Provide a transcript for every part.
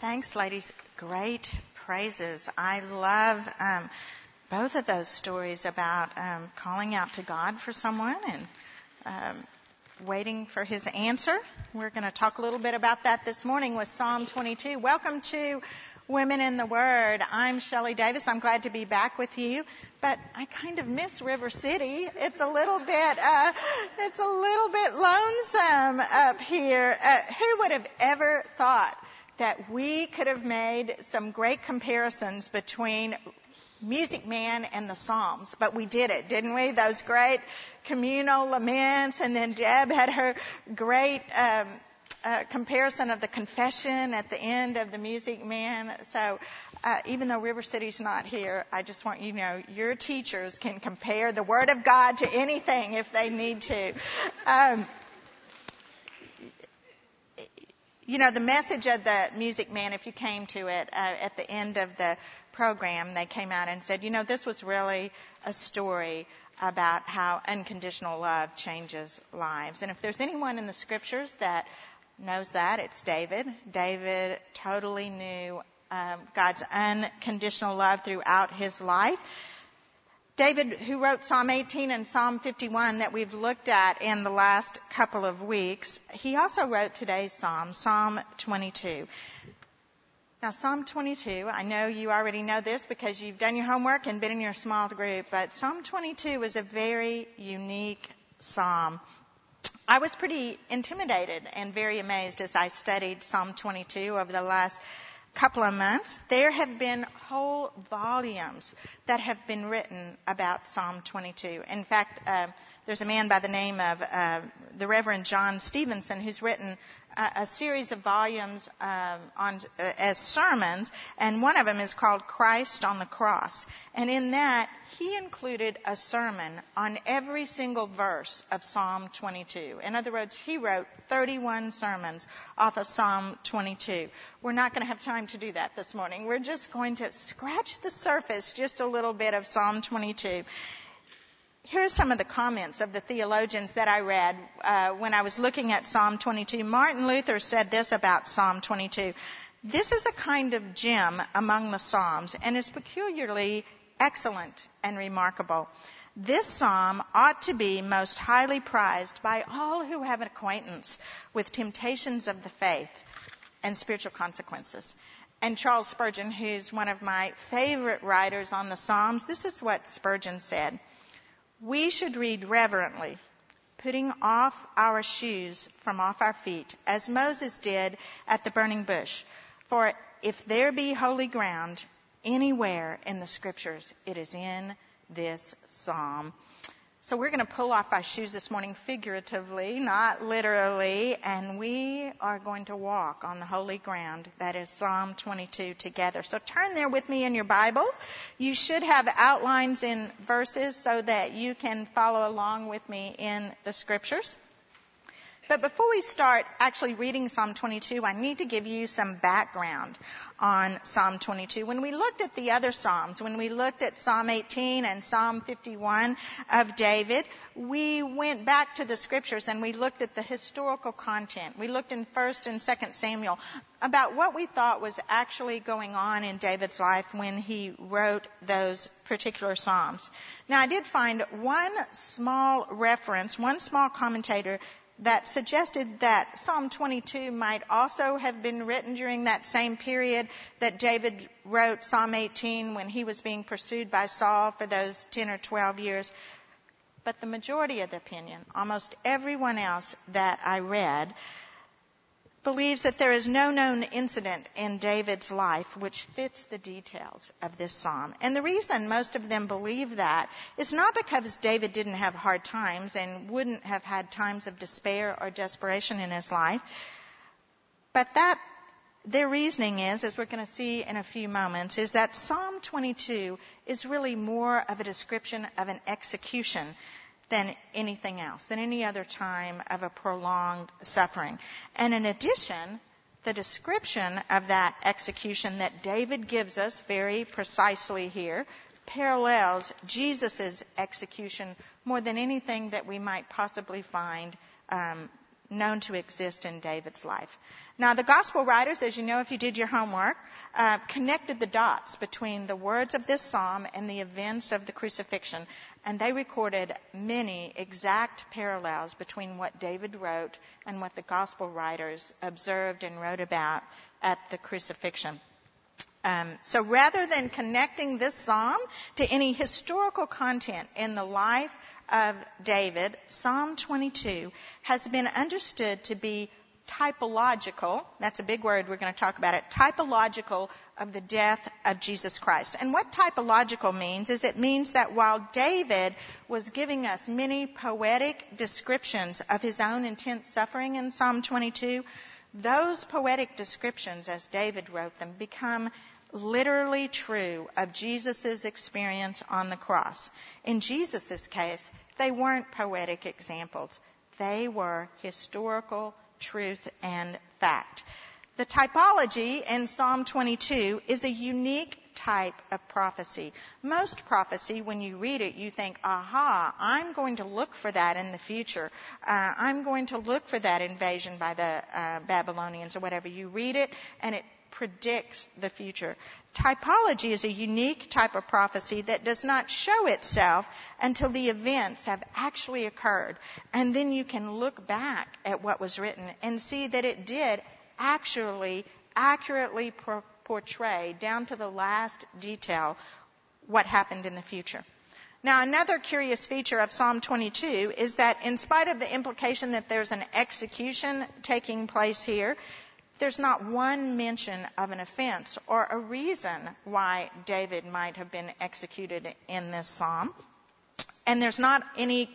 Thanks, ladies. Great praises. I love um, both of those stories about um, calling out to God for someone and um, waiting for His answer. We're going to talk a little bit about that this morning with Psalm 22. Welcome to Women in the Word. I'm Shelley Davis. I'm glad to be back with you, but I kind of miss River City. It's a little bit, uh, it's a little bit lonesome up here. Uh, who would have ever thought that we could have made some great comparisons between Music Man and the Psalms, but we did it, didn't we? Those great communal laments, and then Deb had her great um, uh, comparison of the confession at the end of the Music Man. So, uh, even though River City's not here, I just want you to know your teachers can compare the Word of God to anything if they need to. Um, you know, the message of the Music Man, if you came to it uh, at the end of the program, they came out and said, you know, this was really a story about how unconditional love changes lives. And if there's anyone in the scriptures that knows that, it's David. David totally knew um, God's unconditional love throughout his life. David, who wrote Psalm 18 and Psalm 51 that we've looked at in the last couple of weeks, he also wrote today's Psalm, Psalm 22. Now, Psalm 22, I know you already know this because you've done your homework and been in your small group, but Psalm 22 is a very unique psalm. I was pretty intimidated and very amazed as I studied Psalm 22 over the last couple of months, there have been whole volumes that have been written about Psalm 22. In fact, uh, there's a man by the name of uh, the Reverend John Stevenson who's written a, a series of volumes um, on uh, as sermons, and one of them is called Christ on the Cross. And in that, he included a sermon on every single verse of Psalm 22. In other words, he wrote 31 sermons off of Psalm 22. We're not going to have time to do that this morning. We're just going to scratch the surface just a little bit of Psalm 22. Here are some of the comments of the theologians that I read uh, when I was looking at Psalm 22. Martin Luther said this about Psalm 22. This is a kind of gem among the Psalms and is peculiarly excellent and remarkable. This psalm ought to be most highly prized by all who have an acquaintance with temptations of the faith and spiritual consequences. And Charles Spurgeon, who's one of my favorite writers on the Psalms, this is what Spurgeon said. We should read reverently, putting off our shoes from off our feet, as Moses did at the burning bush. For if there be holy ground, anywhere in the scriptures. It is in this psalm. So we're going to pull off our shoes this morning figuratively, not literally, and we are going to walk on the holy ground that is Psalm 22 together. So turn there with me in your Bibles. You should have outlines in verses so that you can follow along with me in the scriptures. But before we start actually reading Psalm 22, I need to give you some background on Psalm 22. When we looked at the other Psalms, when we looked at Psalm 18 and Psalm 51 of David, we went back to the scriptures and we looked at the historical content. We looked in 1st and 2nd Samuel about what we thought was actually going on in David's life when he wrote those particular Psalms. Now I did find one small reference, one small commentator that suggested that Psalm 22 might also have been written during that same period that David wrote Psalm 18 when he was being pursued by Saul for those 10 or 12 years. But the majority of the opinion, almost everyone else that I read, believes that there is no known incident in David's life which fits the details of this psalm. And the reason most of them believe that is not because David didn't have hard times and wouldn't have had times of despair or desperation in his life, but that their reasoning is, as we're going to see in a few moments, is that Psalm 22 is really more of a description of an execution than anything else, than any other time of a prolonged suffering. And in addition, the description of that execution that David gives us very precisely here parallels Jesus' execution more than anything that we might possibly find um, known to exist in David's life. Now, the gospel writers, as you know if you did your homework, uh, connected the dots between the words of this psalm and the events of the crucifixion, and they recorded many exact parallels between what David wrote and what the gospel writers observed and wrote about at the crucifixion. Um, so rather than connecting this psalm to any historical content in the life of David, Psalm 22 has been understood to be typological, that's a big word, we're going to talk about it, typological of the death of Jesus Christ. And what typological means is it means that while David was giving us many poetic descriptions of his own intense suffering in Psalm 22, those poetic descriptions, as David wrote them, become literally true of Jesus' experience on the cross. In Jesus' case, they weren't poetic examples. They were historical truth and fact. The typology in Psalm 22 is a unique type of prophecy. Most prophecy, when you read it, you think, aha, I'm going to look for that in the future. Uh, I'm going to look for that invasion by the uh, Babylonians or whatever. You read it and it predicts the future. Typology is a unique type of prophecy that does not show itself until the events have actually occurred. And then you can look back at what was written and see that it did actually accurately pro- portray down to the last detail what happened in the future. Now, another curious feature of Psalm 22 is that in spite of the implication that there's an execution taking place here, there's not one mention of an offense or a reason why David might have been executed in this psalm. And there's not any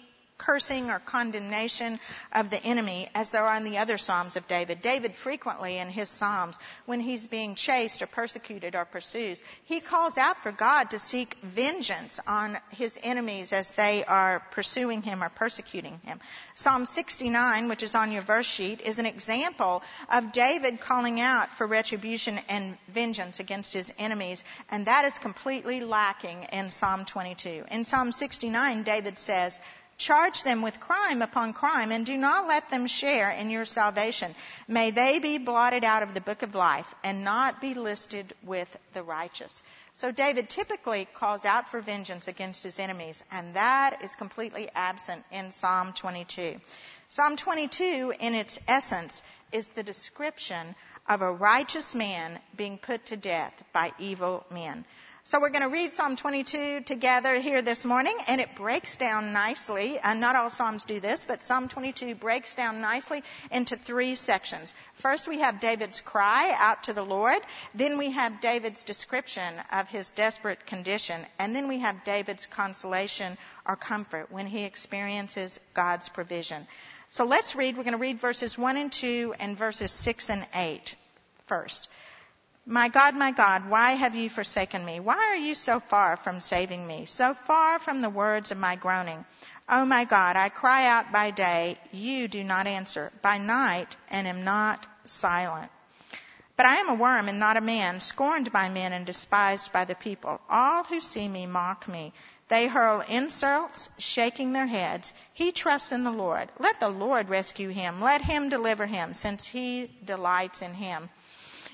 cursing or condemnation of the enemy as there are in the other Psalms of David. David frequently in his Psalms, when he's being chased or persecuted or pursues, he calls out for God to seek vengeance on his enemies as they are pursuing him or persecuting him. Psalm 69, which is on your verse sheet, is an example of David calling out for retribution and vengeance against his enemies, and that is completely lacking in Psalm 22. In Psalm 69, David says, Charge them with crime upon crime and do not let them share in your salvation. May they be blotted out of the book of life and not be listed with the righteous. So David typically calls out for vengeance against his enemies, and that is completely absent in Psalm 22. Psalm 22, in its essence, is the description of a righteous man being put to death by evil men. So we're going to read Psalm 22 together here this morning, and it breaks down nicely. And not all Psalms do this, but Psalm 22 breaks down nicely into three sections. First, we have David's cry out to the Lord. Then we have David's description of his desperate condition. And then we have David's consolation or comfort when he experiences God's provision. So let's read. We're going to read verses 1 and 2 and verses 6 and 8 first. My God, my God, why have you forsaken me? Why are you so far from saving me, so far from the words of my groaning? Oh my God, I cry out by day, you do not answer, by night, and am not silent. But I am a worm and not a man, scorned by men and despised by the people. All who see me mock me. They hurl insults, shaking their heads. He trusts in the Lord. Let the Lord rescue him. Let him deliver him, since he delights in him.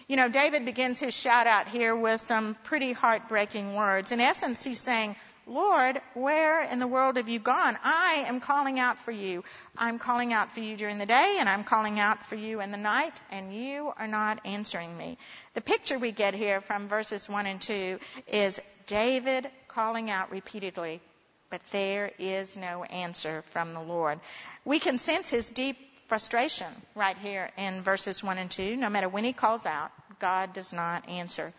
You know, David begins his shout out here with some pretty heartbreaking words. In essence, he's saying, Lord, where in the world have you gone? I am calling out for you. I'm calling out for you during the day and I'm calling out for you in the night and you are not answering me. The picture we get here from verses 1 and 2 is David calling out repeatedly, but there is no answer from the Lord. We can sense his deep frustration right here in verses 1 and 2. No matter when he calls out, God does not answer.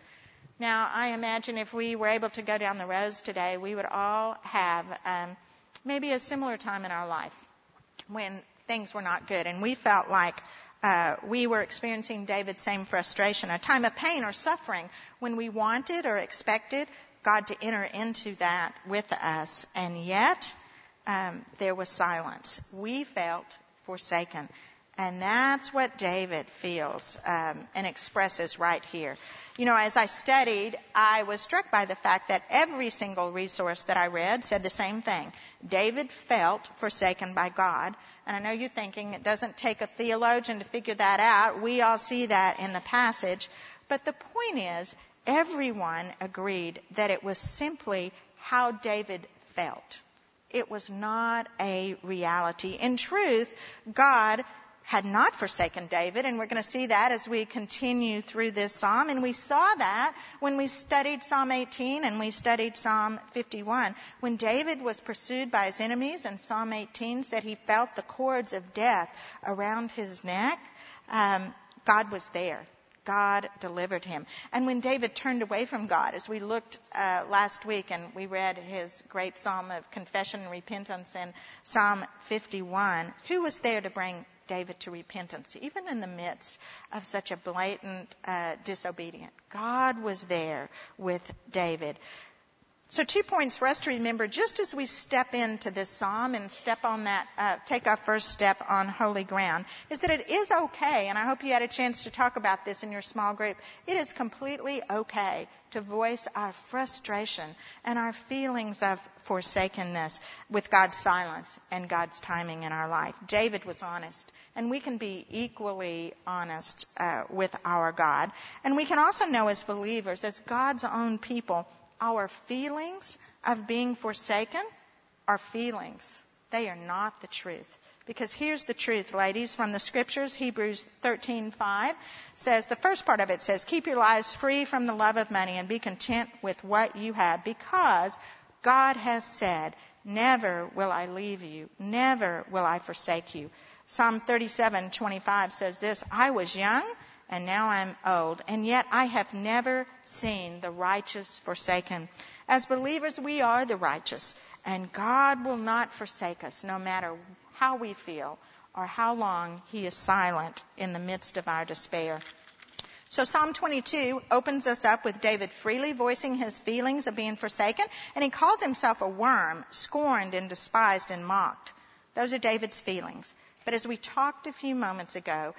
Now, I imagine if we were able to go down the roads today, we would all have um, maybe a similar time in our life when things were not good and we felt like uh, we were experiencing David's same frustration, a time of pain or suffering when we wanted or expected God to enter into that with us, and yet um, there was silence. We felt forsaken. And that's what David feels um, and expresses right here. You know, as I studied, I was struck by the fact that every single resource that I read said the same thing. David felt forsaken by God. And I know you're thinking it doesn't take a theologian to figure that out. We all see that in the passage. But the point is, everyone agreed that it was simply how David felt. It was not a reality. In truth, God had not forsaken David, and we're going to see that as we continue through this psalm. And we saw that when we studied Psalm 18 and we studied Psalm 51. When David was pursued by his enemies, and Psalm 18 said he felt the cords of death around his neck, um, God was there. God delivered him. And when David turned away from God, as we looked uh, last week and we read his great psalm of confession and repentance in Psalm 51, who was there to bring David to repentance, even in the midst of such a blatant uh, disobedience? God was there with David. So two points for us to remember just as we step into this psalm and step on that, uh, take our first step on holy ground, is that it is okay, and I hope you had a chance to talk about this in your small group. It is completely okay to voice our frustration and our feelings of forsakenness with God's silence and God's timing in our life. David was honest, and we can be equally honest uh, with our God. And we can also know as believers, as God's own people, our feelings of being forsaken are feelings. They are not the truth. Because here's the truth, ladies, from the scriptures. Hebrews 13:5 says the first part of it says, "Keep your lives free from the love of money and be content with what you have, because God has said, never will I leave you, never will I forsake you." Psalm 37:25 says this, "I was young and now I'm old, and yet I have never seen the righteous forsaken. As believers, we are the righteous, and God will not forsake us no matter how we feel or how long He is silent in the midst of our despair. So Psalm 22 opens us up with David freely voicing his feelings of being forsaken, and he calls himself a worm, scorned and despised and mocked. Those are David's feelings. But as we talked a few moments ago,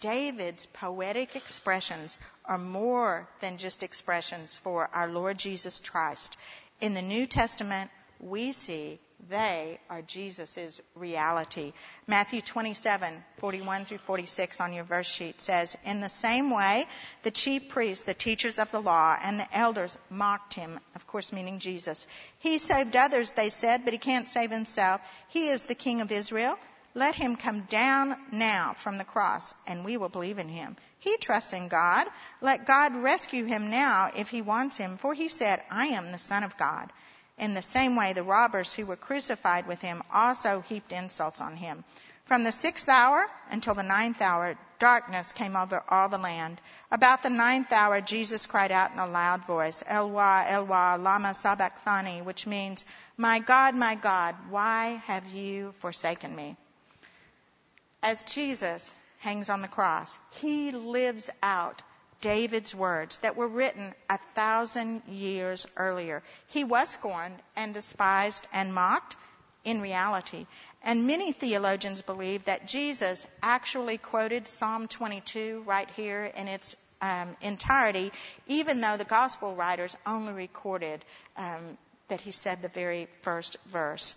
David's poetic expressions are more than just expressions for our Lord Jesus Christ. In the New Testament, we see they are Jesus' reality. Matthew 27, 41 through 46 on your verse sheet says, In the same way, the chief priests, the teachers of the law, and the elders mocked him, of course meaning Jesus. He saved others, they said, but he can't save himself. He is the King of Israel. Let him come down now from the cross, and we will believe in him. He trusts in God. Let God rescue him now if he wants him, for he said, I am the Son of God. In the same way, the robbers who were crucified with him also heaped insults on him. From the sixth hour until the ninth hour, darkness came over all the land. About the ninth hour, Jesus cried out in a loud voice, Eloi, Eloi, lama sabachthani, which means, My God, my God, why have you forsaken me? As Jesus hangs on the cross, he lives out David's words that were written a thousand years earlier. He was scorned and despised and mocked in reality. And many theologians believe that Jesus actually quoted Psalm 22 right here in its um, entirety, even though the gospel writers only recorded um, that he said the very first verse.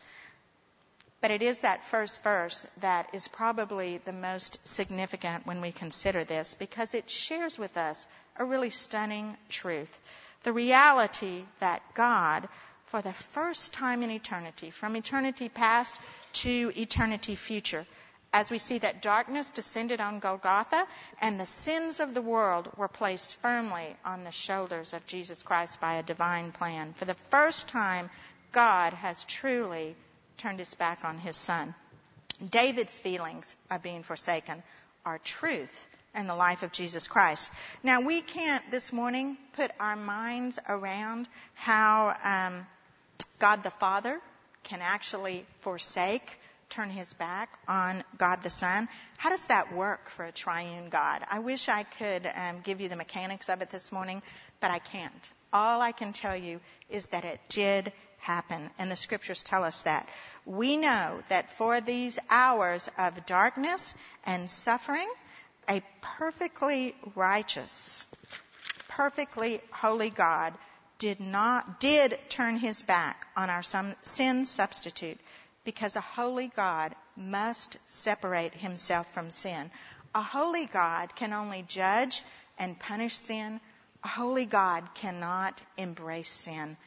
But it is that first verse that is probably the most significant when we consider this because it shares with us a really stunning truth. The reality that God, for the first time in eternity, from eternity past to eternity future, as we see that darkness descended on Golgotha and the sins of the world were placed firmly on the shoulders of Jesus Christ by a divine plan. For the first time, God has truly turned his back on his son. David's feelings of being forsaken are truth in the life of Jesus Christ. Now, we can't this morning put our minds around how um, God the Father can actually forsake, turn his back on God the Son. How does that work for a triune God? I wish I could um, give you the mechanics of it this morning, but I can't. All I can tell you is that it did happen. And the scriptures tell us that. We know that for these hours of darkness and suffering, a perfectly righteous, perfectly holy God did not, did turn his back on our sin substitute because a holy God must separate himself from sin. A holy God can only judge and punish sin. A holy God cannot embrace sin.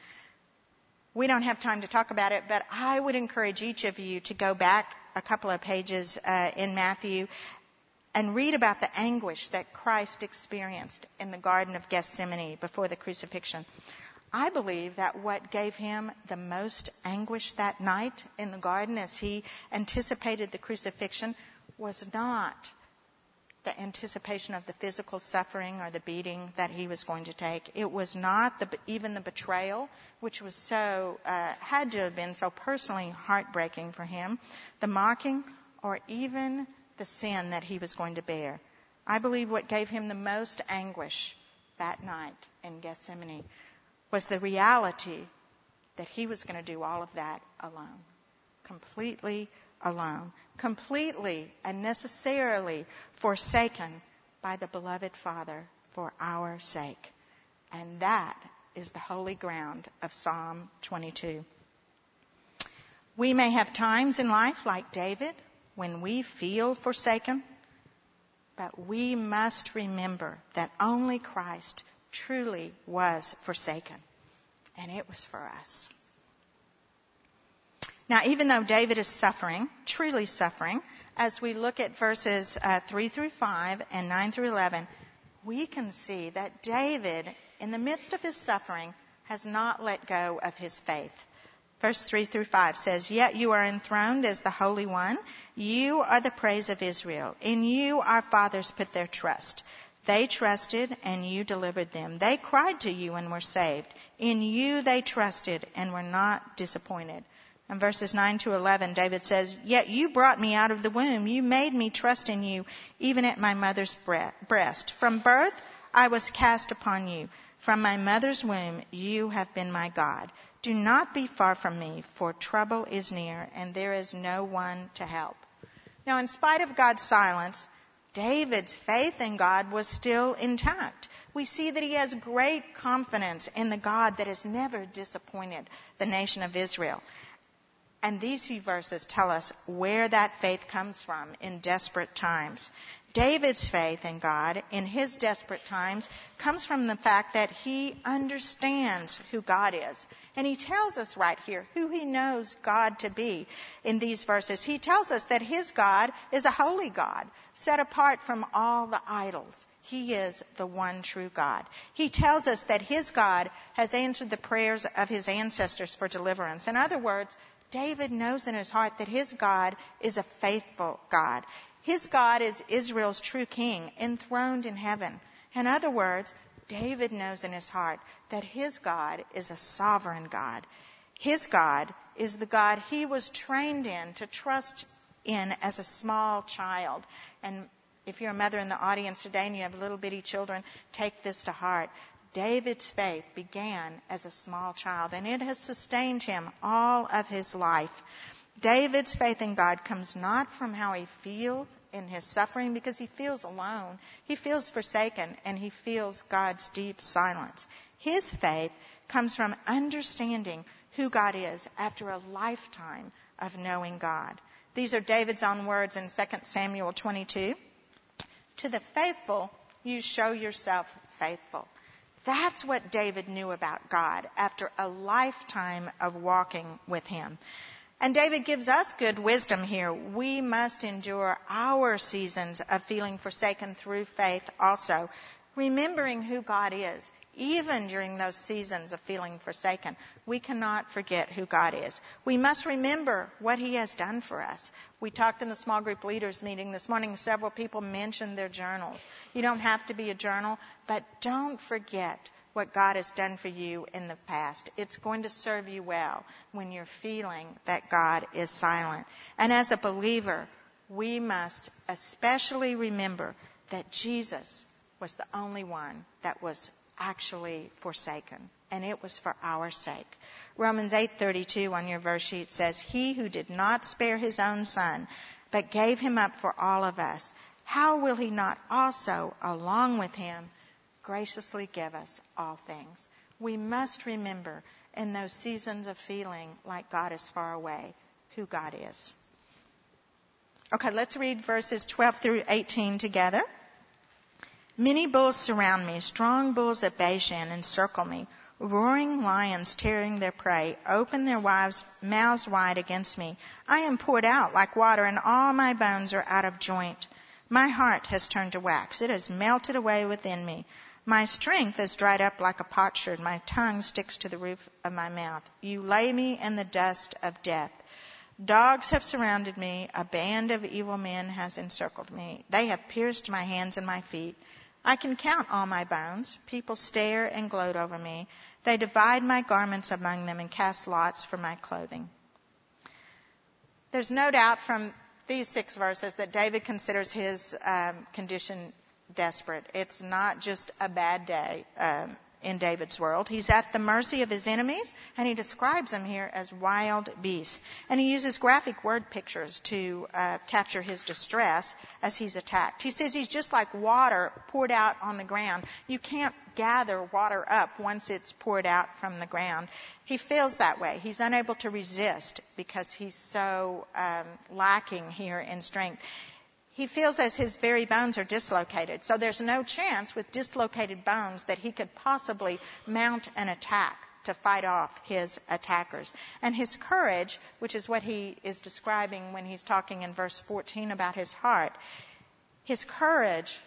We don't have time to talk about it, but I would encourage each of you to go back a couple of pages uh, in Matthew and read about the anguish that Christ experienced in the Garden of Gethsemane before the crucifixion. I believe that what gave him the most anguish that night in the garden as he anticipated the crucifixion was not the anticipation of the physical suffering or the beating that he was going to take. It was not the, even the betrayal, which was so, uh, had to have been so personally heartbreaking for him, the mocking, or even the sin that he was going to bear. I believe what gave him the most anguish that night in Gethsemane was the reality that he was going to do all of that alone, completely alone, completely and necessarily forsaken by the beloved Father for our sake. And that is the holy ground of Psalm 22. We may have times in life like David when we feel forsaken, but we must remember that only Christ truly was forsaken, and it was for us. Now, even though David is suffering, truly suffering, as we look at verses uh, 3 through 5 and 9 through 11, we can see that David, in the midst of his suffering, has not let go of his faith. Verse 3 through 5 says, Yet you are enthroned as the Holy One. You are the praise of Israel. In you our fathers put their trust. They trusted and you delivered them. They cried to you and were saved. In you they trusted and were not disappointed. In verses 9 to 11, David says, Yet you brought me out of the womb. You made me trust in you, even at my mother's breast. From birth, I was cast upon you. From my mother's womb, you have been my God. Do not be far from me, for trouble is near, and there is no one to help. Now, in spite of God's silence, David's faith in God was still intact. We see that he has great confidence in the God that has never disappointed the nation of Israel. And these few verses tell us where that faith comes from in desperate times. David's faith in God in his desperate times comes from the fact that he understands who God is. And he tells us right here who he knows God to be in these verses. He tells us that his God is a holy God, set apart from all the idols. He is the one true God. He tells us that his God has answered the prayers of his ancestors for deliverance. In other words, David knows in his heart that his God is a faithful God. His God is Israel's true king, enthroned in heaven. In other words, David knows in his heart that his God is a sovereign God. His God is the God he was trained in to trust in as a small child. And if you're a mother in the audience today and you have little bitty children, take this to heart. David's faith began as a small child and it has sustained him all of his life. David's faith in God comes not from how he feels in his suffering because he feels alone. He feels forsaken and he feels God's deep silence. His faith comes from understanding who God is after a lifetime of knowing God. These are David's own words in 2 Samuel 22. To the faithful, you show yourself faithful. That's what David knew about God after a lifetime of walking with him. And David gives us good wisdom here. We must endure our seasons of feeling forsaken through faith also, remembering who God is. Even during those seasons of feeling forsaken, we cannot forget who God is. We must remember what He has done for us. We talked in the small group leaders meeting this morning. Several people mentioned their journals. You don't have to be a journal, but don't forget what God has done for you in the past. It's going to serve you well when you're feeling that God is silent. And as a believer, we must especially remember that Jesus was the only one that was actually forsaken, and it was for our sake. Romans 8:32 on your verse sheet says, "He who did not spare his own son, but gave him up for all of us, how will he not also along with him graciously give us all things?" We must remember in those seasons of feeling like God is far away, who God is. Okay, let's read verses 12 through 18 together. Many bulls surround me, strong bulls at Bashan encircle me. Roaring lions tearing their prey, open their wives' mouths wide against me. I am poured out like water, and all my bones are out of joint. My heart has turned to wax. It has melted away within me. My strength is dried up like a potsherd. My tongue sticks to the roof of my mouth. You lay me in the dust of death. Dogs have surrounded me. A band of evil men has encircled me. They have pierced my hands and my feet. I can count all my bones. People stare and gloat over me. They divide my garments among them and cast lots for my clothing. There's no doubt from these six verses that David considers his um, condition desperate. It's not just a bad day. Um, in David's world. He's at the mercy of his enemies, and he describes them here as wild beasts. And he uses graphic word pictures to uh, capture his distress as he's attacked. He says he's just like water poured out on the ground. You can't gather water up once it's poured out from the ground. He feels that way. He's unable to resist because he's so um, lacking here in strength he feels as his very bones are dislocated. So there's no chance with dislocated bones that he could possibly mount an attack to fight off his attackers. And his courage, which is what he is describing when he's talking in verse 14 about his heart, his courage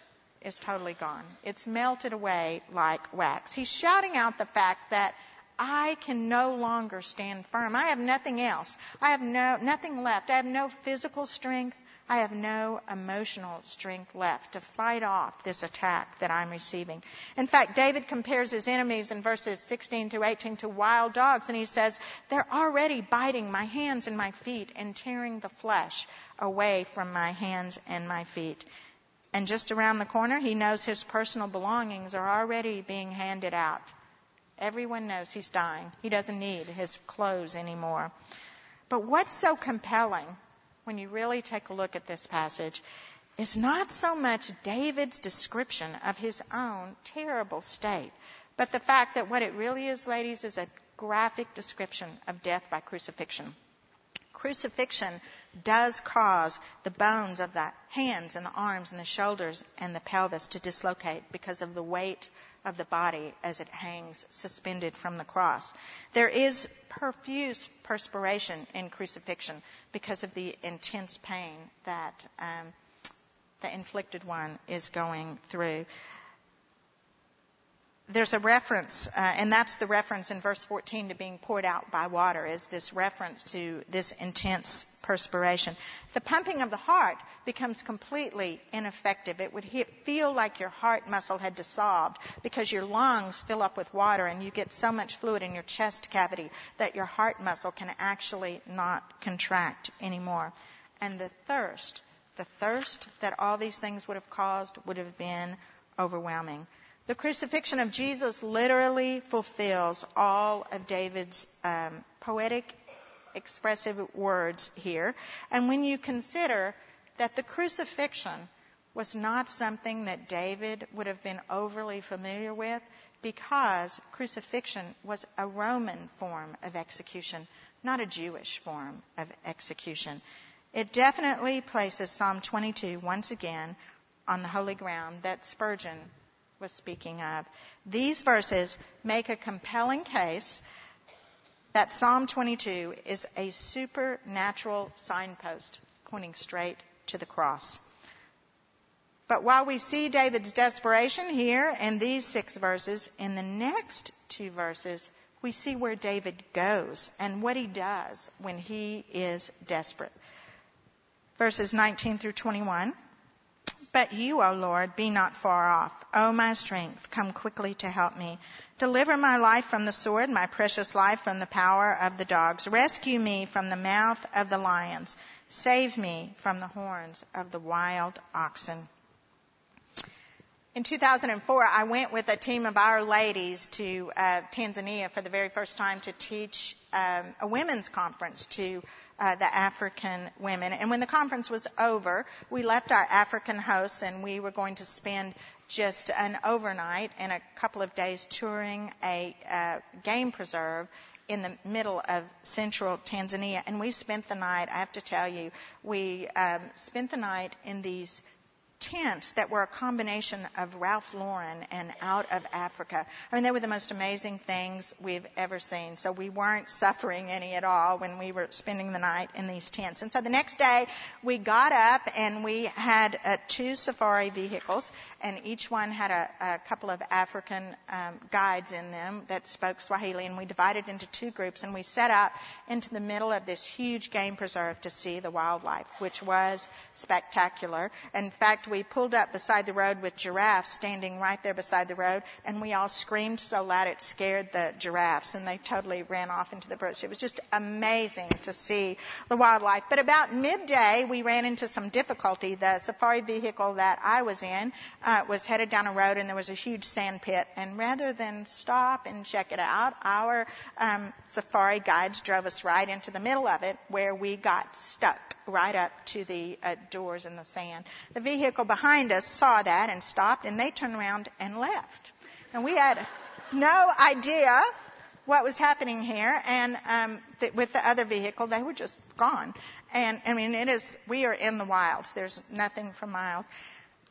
is totally gone. It's melted away like wax. He's shouting out the fact that I can no longer stand firm. I have nothing else. I have no, nothing left. I have no physical strength. I have no emotional strength left to fight off this attack that I'm receiving. In fact, David compares his enemies in verses 16 to 18 to wild dogs, and he says, They're already biting my hands and my feet and tearing the flesh away from my hands and my feet. And just around the corner, he knows his personal belongings are already being handed out. Everyone knows he's dying. He doesn't need his clothes anymore. But what's so compelling when you really take a look at this passage, is not so much David's description of his own terrible state, but the fact that what it really is, ladies, is a graphic description of death by crucifixion. Crucifixion does cause the bones of the hands and the arms and the shoulders and the pelvis to dislocate because of the weight of the body as it hangs suspended from the cross. There is profuse perspiration in crucifixion because of the intense pain that um, the inflicted one is going through there's a reference, uh, and that's the reference in verse 14 to being poured out by water, is this reference to this intense perspiration. The pumping of the heart becomes completely ineffective. It would feel like your heart muscle had dissolved because your lungs fill up with water and you get so much fluid in your chest cavity that your heart muscle can actually not contract anymore. And the thirst, the thirst that all these things would have caused would have been overwhelming. The crucifixion of Jesus literally fulfills all of David's um, poetic, expressive words here. And when you consider that the crucifixion was not something that David would have been overly familiar with, because crucifixion was a Roman form of execution, not a Jewish form of execution. It definitely places Psalm 22 once again on the holy ground that Spurgeon was speaking of. These verses make a compelling case that Psalm 22 is a supernatural signpost pointing straight to the cross. But while we see David's desperation here in these six verses, in the next two verses, we see where David goes and what he does when he is desperate. Verses 19 through 21. But you, O Lord, be not far off. O my strength, come quickly to help me. Deliver my life from the sword, my precious life from the power of the dogs. Rescue me from the mouth of the lions. Save me from the horns of the wild oxen. in 2004, I went with a team of our ladies to uh, Tanzania for the very first time to teach um, a women's conference to uh, the African women. And when the conference was over, we left our African hosts and we were going to spend just an overnight and a couple of days touring a uh, game preserve in the middle of central Tanzania. And we spent the night, I have to tell you, we um, spent the night in these tents that were a combination of Ralph Lauren and out of Africa. I mean, they were the most amazing things we've ever seen. So we weren't suffering any at all when we were spending the night in these tents. And so the next day we got up and we had uh, two safari vehicles and each one had a, a couple of African um, guides in them that spoke Swahili and we divided into two groups and we set out into the middle of this huge game preserve to see the wildlife, which was spectacular. In fact, we pulled up beside the road with giraffes standing right there beside the road, and we all screamed so loud it scared the giraffes, and they totally ran off into the bush. It was just amazing to see the wildlife. But about midday, we ran into some difficulty. The safari vehicle that I was in uh, was headed down a road, and there was a huge sand pit. And rather than stop and check it out, our um, safari guides drove us right into the middle of it, where we got stuck right up to the uh, doors in the sand. The vehicle behind us saw that and stopped, and they turned around and left. And we had no idea what was happening here, and um, th- with the other vehicle, they were just gone. And I mean, it is we are in the wilds. There's nothing for miles.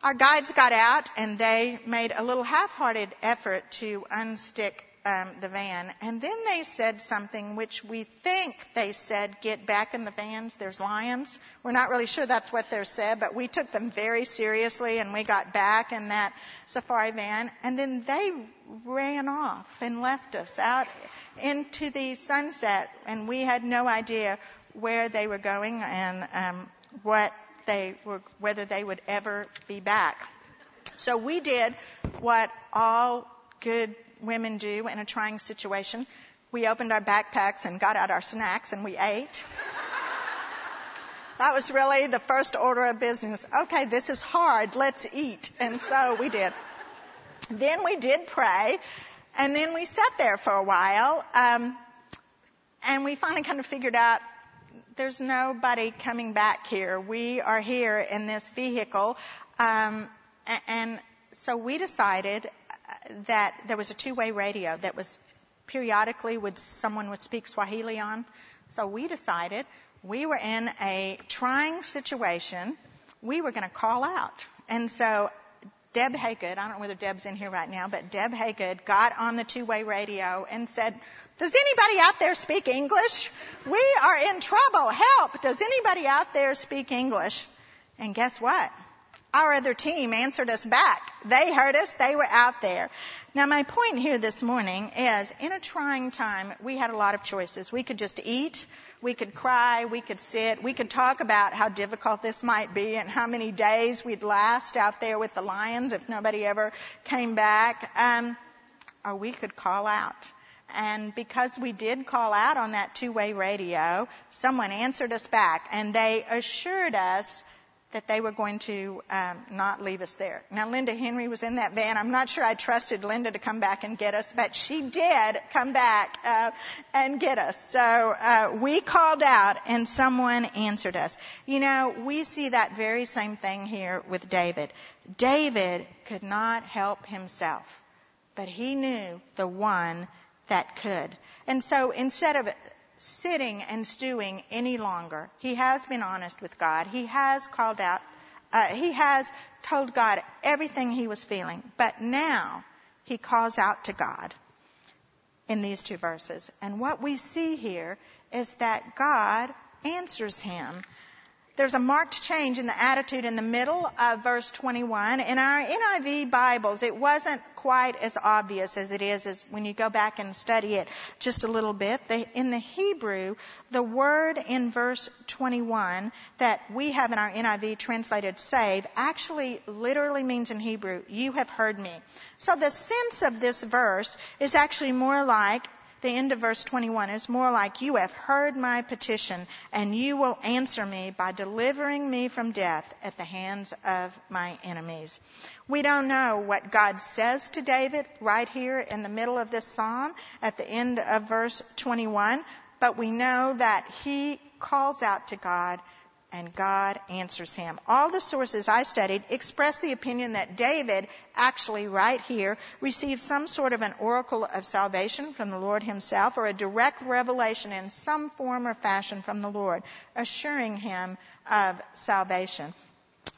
Our guides got out, and they made a little half-hearted effort to unstick um, the van. And then they said something which we think they said, get back in the vans, there's lions. We're not really sure that's what they said, but we took them very seriously and we got back in that safari van. And then they ran off and left us out into the sunset and we had no idea where they were going and um, what they were, whether they would ever be back. So we did what all good women do in a trying situation. We opened our backpacks and got out our snacks and we ate. that was really the first order of business. Okay, this is hard. Let's eat. And so we did. Then we did pray. And then we sat there for a while. Um, and we finally kind of figured out there's nobody coming back here. We are here in this vehicle. Um, and so we decided that there was a two-way radio that was periodically would someone would speak Swahili on. So we decided we were in a trying situation. We were going to call out. And so Deb Haygood, I don't know whether Deb's in here right now, but Deb Haygood got on the two-way radio and said, does anybody out there speak English? We are in trouble. Help. Does anybody out there speak English? And guess what? Our other team answered us back. They heard us. They were out there. Now my point here this morning is in a trying time, we had a lot of choices. We could just eat. We could cry. We could sit. We could talk about how difficult this might be and how many days we'd last out there with the lions if nobody ever came back. Um, or we could call out. And because we did call out on that two-way radio, someone answered us back and they assured us that they were going to um, not leave us there. Now, Linda Henry was in that van. I'm not sure I trusted Linda to come back and get us, but she did come back uh, and get us. So uh, we called out, and someone answered us. You know, we see that very same thing here with David. David could not help himself, but he knew the one that could. And so instead of sitting and stewing any longer. He has been honest with God. He has called out, uh, he has told God everything he was feeling. But now he calls out to God in these two verses. And what we see here is that God answers him there's a marked change in the attitude in the middle of verse 21. In our NIV Bibles, it wasn't quite as obvious as it is as when you go back and study it just a little bit. in the Hebrew, the word in verse 21 that we have in our NIV translated save actually literally means in Hebrew, you have heard me. So the sense of this verse is actually more like the end of verse 21 is more like, You have heard my petition, and you will answer me by delivering me from death at the hands of my enemies. We don't know what God says to David right here in the middle of this psalm at the end of verse 21, but we know that he calls out to God and God answers him. All the sources I studied express the opinion that David, actually right here, received some sort of an oracle of salvation from the Lord himself or a direct revelation in some form or fashion from the Lord, assuring him of salvation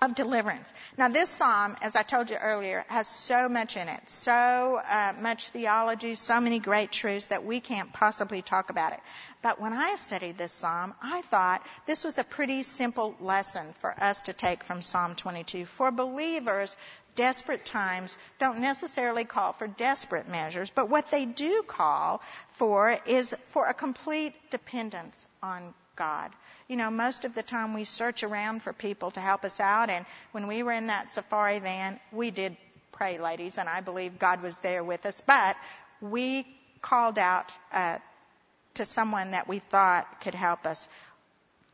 of deliverance. Now, this psalm, as I told you earlier, has so much in it, so uh, much theology, so many great truths that we can't possibly talk about it. But when I studied this psalm, I thought this was a pretty simple lesson for us to take from Psalm 22. For believers, desperate times don't necessarily call for desperate measures, but what they do call for is for a complete dependence on God. You know, most of the time we search around for people to help us out, and when we were in that safari van, we did pray, ladies, and I believe God was there with us, but we called out uh, to someone that we thought could help us.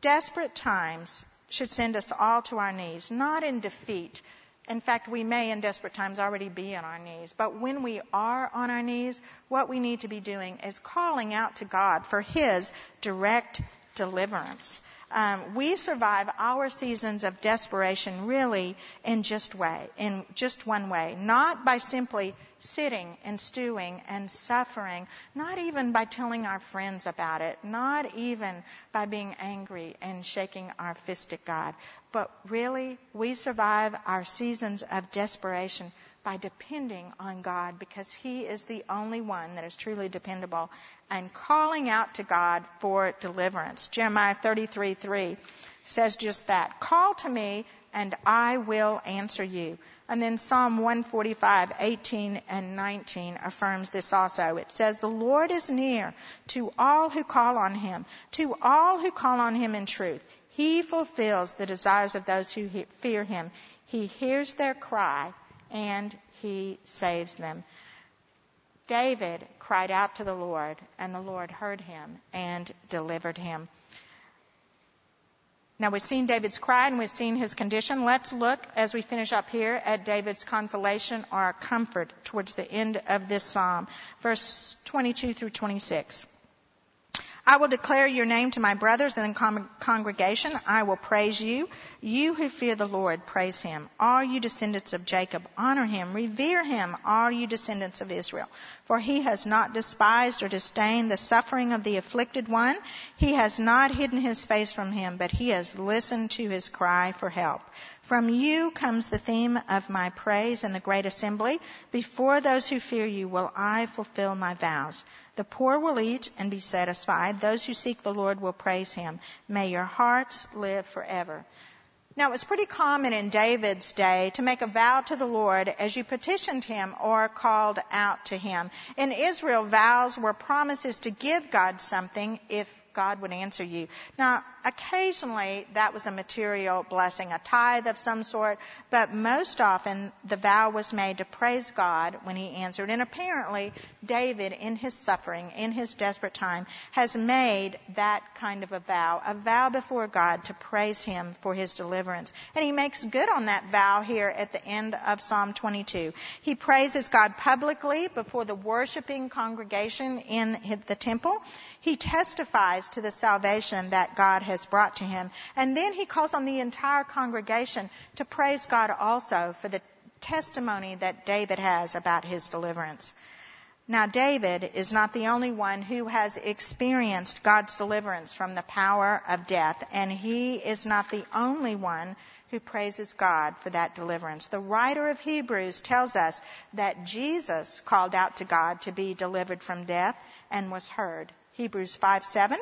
Desperate times should send us all to our knees, not in defeat. In fact, we may in desperate times already be on our knees. But when we are on our knees, what we need to be doing is calling out to God for His direct deliverance. Um, we survive our seasons of desperation really in just way, in just one way, not by simply sitting and stewing and suffering, not even by telling our friends about it, not even by being angry and shaking our fist at God, but really we survive our seasons of desperation by depending on God because He is the only one that is truly dependable and calling out to God for deliverance. Jeremiah 33 3 says just that. Call to me and I will answer you. And then Psalm 145, 18 and 19 affirms this also. It says, The Lord is near to all who call on him, to all who call on him in truth. He fulfills the desires of those who fear him. He hears their cry and he saves them. David cried out to the Lord, and the Lord heard him and delivered him. Now we've seen David's cry and we've seen his condition. Let's look as we finish up here at David's consolation or comfort towards the end of this psalm. Verse 22 through 26. I will declare your name to my brothers in the congregation. I will praise you. You who fear the Lord, praise him. All you descendants of Jacob, honor him. Revere him, all you descendants of Israel. For he has not despised or disdained the suffering of the afflicted one. He has not hidden his face from him, but he has listened to his cry for help. From you comes the theme of my praise in the great assembly. Before those who fear you will I fulfill my vows. The poor will eat and be satisfied. Those who seek the Lord will praise him. May your hearts live forever. Now, it was pretty common in David's day to make a vow to the Lord as you petitioned him or called out to him. In Israel, vows were promises to give God something if God would answer you. Now, occasionally that was a material blessing, a tithe of some sort, but most often the vow was made to praise God when he answered. And apparently, David, in his suffering, in his desperate time, has made that kind of a vow, a vow before God to praise him for his deliverance. And he makes good on that vow here at the end of Psalm 22. He praises God publicly before the worshiping congregation in the temple. He testifies to the salvation that God has brought to him. And then he calls on the entire congregation to praise God also for the testimony that David has about his deliverance. Now, David is not the only one who has experienced God's deliverance from the power of death, and he is not the only one who praises God for that deliverance. The writer of Hebrews tells us that Jesus called out to God to be delivered from death and was heard. Hebrews 5 7.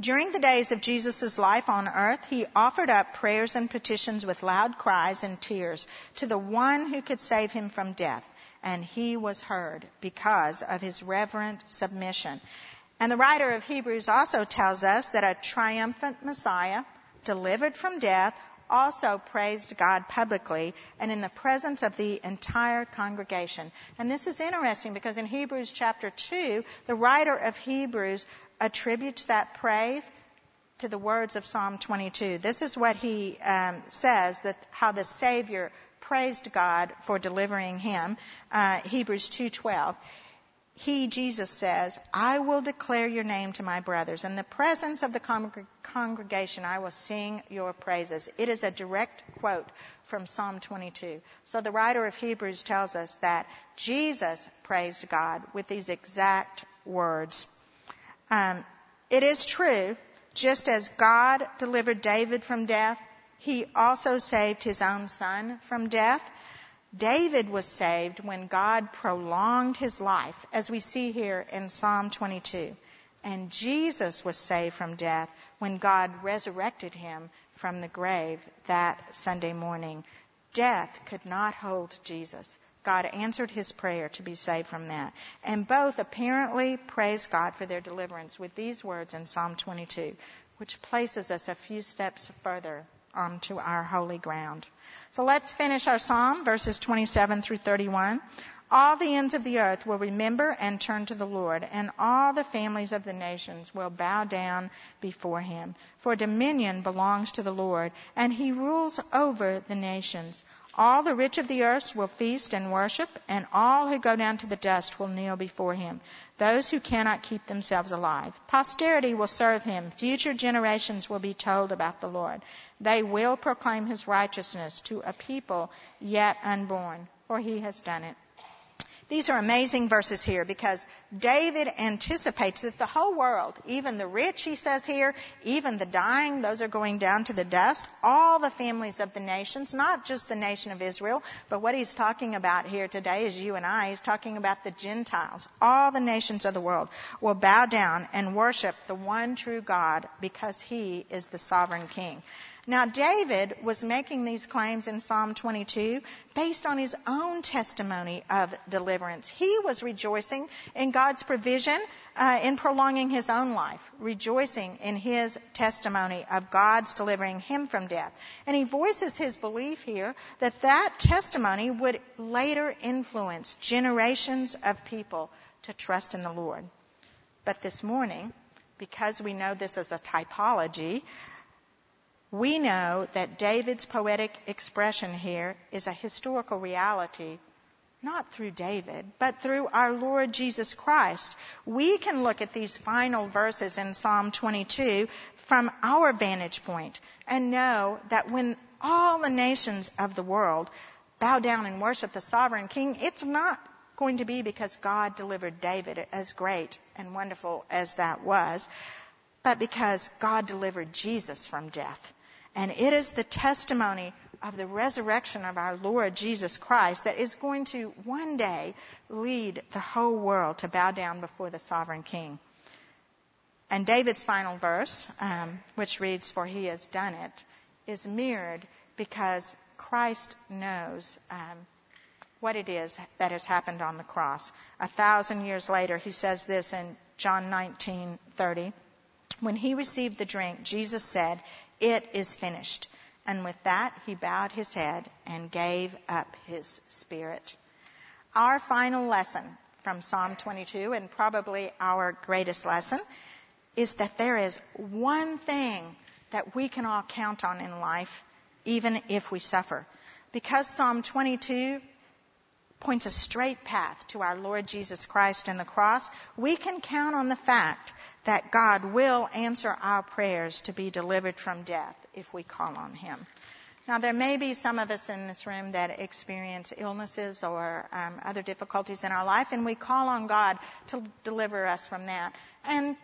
During the days of Jesus' life on earth, he offered up prayers and petitions with loud cries and tears to the one who could save him from death. And he was heard because of his reverent submission. And the writer of Hebrews also tells us that a triumphant Messiah, delivered from death, also praised God publicly and in the presence of the entire congregation. And this is interesting because in Hebrews chapter 2, the writer of Hebrews attributes that praise to the words of Psalm 22. This is what he um, says that how the Savior praised God for delivering him. Uh, Hebrews 2:12 he, Jesus, says, I will declare your name to my brothers. In the presence of the congregation, I will sing your praises. It is a direct quote from Psalm 22. So the writer of Hebrews tells us that Jesus praised God with these exact words. Um, it is true, just as God delivered David from death, he also saved his own son from death. David was saved when God prolonged his life, as we see here in Psalm 22. And Jesus was saved from death when God resurrected him from the grave that Sunday morning. Death could not hold Jesus. God answered his prayer to be saved from that. And both apparently praise God for their deliverance with these words in Psalm 22, which places us a few steps further Um, onto our holy ground. So let's finish our psalm, verses 27 through 31. All the ends of the earth will remember and turn to the Lord, and all the families of the nations will bow down before him. For dominion belongs to the Lord, and he rules over the nations. All the rich of the earth will feast and worship, and all who go down to the dust will kneel before him. Those who cannot keep themselves alive. Posterity will serve him. Future generations will be told about the Lord. They will proclaim his righteousness to a people yet unborn, for he has done it. These are amazing verses here because David anticipates that the whole world, even the rich, he says here, even the dying, those are going down to the dust, all the families of the nations, not just the nation of Israel, but what he's talking about here today is you and I. He's talking about the Gentiles. All the nations of the world will bow down and worship the one true God because he is the sovereign king. Now, David was making these claims in Psalm 22 based on his own testimony of deliverance. He was rejoicing in God's provision uh, in prolonging his own life, rejoicing in his testimony of God's delivering him from death. And he voices his belief here that that testimony would later influence generations of people to trust in the Lord. But this morning, because we know this is a typology, we know that David's poetic expression here is a historical reality, not through David, but through our Lord Jesus Christ. We can look at these final verses in Psalm 22 from our vantage point and know that when all the nations of the world bow down and worship the sovereign king, it's not going to be because God delivered David as great and wonderful as that was, but because God delivered Jesus from death. And it is the testimony of the resurrection of our Lord Jesus Christ that is going to one day lead the whole world to bow down before the sovereign king. And David's final verse, um, which reads, For he has done it, is mirrored because Christ knows um, what it is that has happened on the cross. A thousand years later, he says this in John 19:30. When he received the drink, Jesus said, it is finished. And with that, he bowed his head and gave up his spirit. Our final lesson from Psalm 22, and probably our greatest lesson, is that there is one thing that we can all count on in life, even if we suffer. Because Psalm 22 points a straight path to our Lord Jesus Christ and the cross, we can count on the fact that God will answer our prayers to be delivered from death if we call on Him. Now, there may be some of us in this room that experience illnesses or um, other difficulties in our life, and we call on God to deliver us from that. And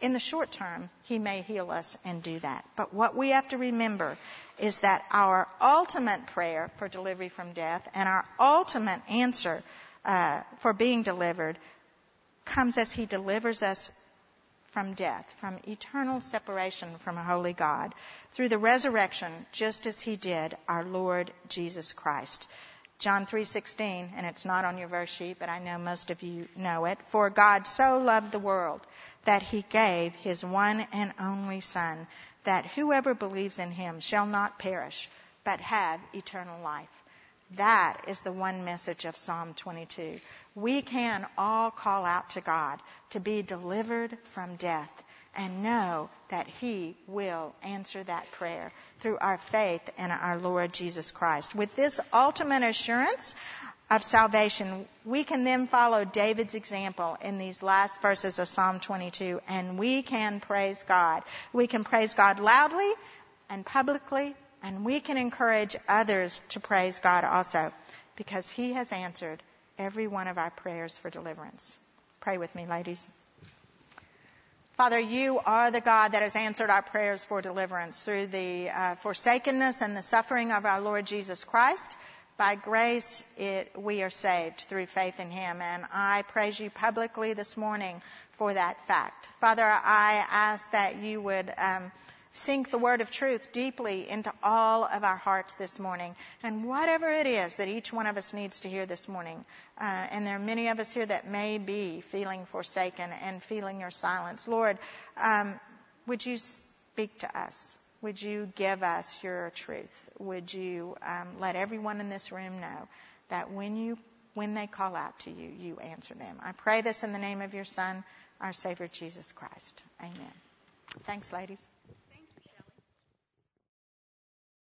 in the short term, He may heal us and do that. But what we have to remember is that our ultimate prayer for delivery from death and our ultimate answer uh, for being delivered comes as He delivers us from death, from eternal separation from a holy God, through the resurrection, just as he did our Lord Jesus Christ. John 3:16, and it's not on your verse sheet, but I know most of you know it. For God so loved the world that he gave his one and only son, that whoever believes in him shall not perish, but have eternal life. That is the one message of Psalm 22. We can all call out to God to be delivered from death and know that He will answer that prayer through our faith in our Lord Jesus Christ. With this ultimate assurance of salvation, we can then follow David's example in these last verses of Psalm 22 and we can praise God. We can praise God loudly and publicly and we can encourage others to praise God also because He has answered every one of our prayers for deliverance. Pray with me, ladies. Father, you are the God that has answered our prayers for deliverance through the uh, forsakenness and the suffering of our Lord Jesus Christ. By grace, it, we are saved through faith in Him. And I praise you publicly this morning for that fact. Father, I ask that you would um, sink the word of truth deeply into all of our hearts this morning. And whatever it is that each one of us needs to hear this morning, uh, and there are many of us here that may be feeling forsaken and feeling your silence. Lord, um, would you speak to us? Would you give us your truth? Would you um, let everyone in this room know that when you when they call out to you, you answer them. I pray this in the name of your Son, our Savior Jesus Christ. Amen. Thanks, ladies.